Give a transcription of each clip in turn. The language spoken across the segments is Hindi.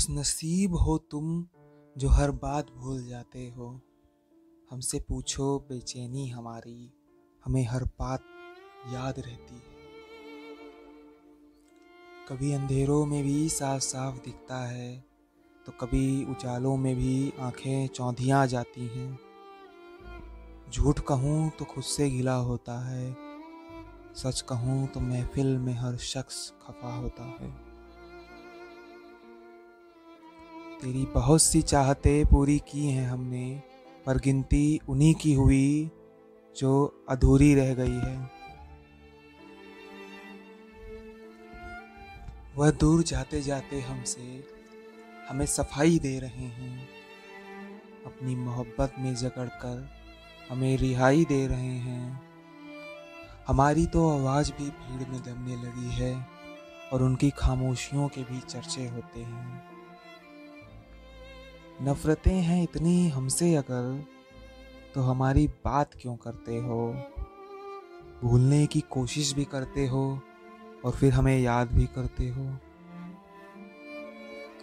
खुशनसीब हो तुम जो हर बात भूल जाते हो। हमसे पूछो, बेचैनी हमारी, हमें हर बात याद रहती है। कभी अंधेरों में भी साफ़ साफ़ दिखता है तो कभी उजालों में भी आँखें चौंधियाँ जाती हैं। झूठ कहूँ तो खुद से गिला होता है, सच कहूँ तो महफिल में हर शख्स खफा होता है। तेरी बहुत सी चाहते पूरी की हैं हमने, पर गिनती उन्हीं की हुई जो अधूरी रह गई है। वह दूर जाते जाते हमसे हमें सफ़ाई दे रहे हैं। अपनी मोहब्बत में जकड़कर हमें रिहाई दे रहे हैं। हमारी तो आवाज़ भी भीड़ में दबने लगी है और उनकी खामोशियों के भी चर्चे होते हैं। नफ़रतें हैं इतनी हमसे अगर तो हमारी बात क्यों करते हो? भूलने की कोशिश भी करते हो और फिर हमें याद भी करते हो।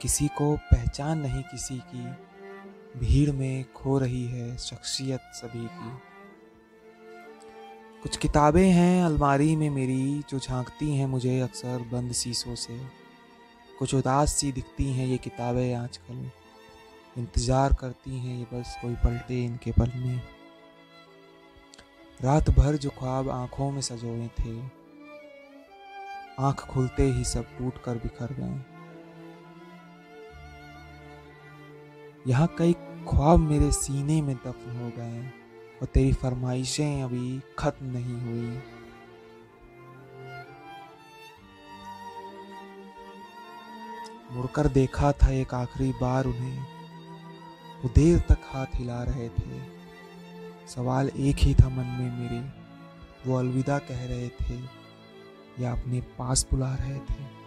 किसी को पहचान नहीं किसी की, भीड़ में खो रही है शख्सियत सभी की। कुछ किताबें हैं अलमारी में मेरी जो झांकती हैं मुझे अक्सर बंद शीशों से। कुछ उदास सी दिखती हैं ये किताबें आजकल। इंतज़ार करती हैं ये बस कोई पलटे इनके पल में। रात भर जो ख्वाब आँखों में सजोए थे, आँख खुलते ही सब टूट कर बिखर गए। यहाँ कई ख्वाब मेरे सीने में दफन हो गए और तेरी फरमाइशें अभी खत्म नहीं हुई। मुड़कर देखा था एक आखिरी बार उन्हें। वो देर तक हाथ हिला रहे थे। सवाल एक ही था मन में मेरे। वो अलविदा कह रहे थे, या अपने पास बुला रहे थे?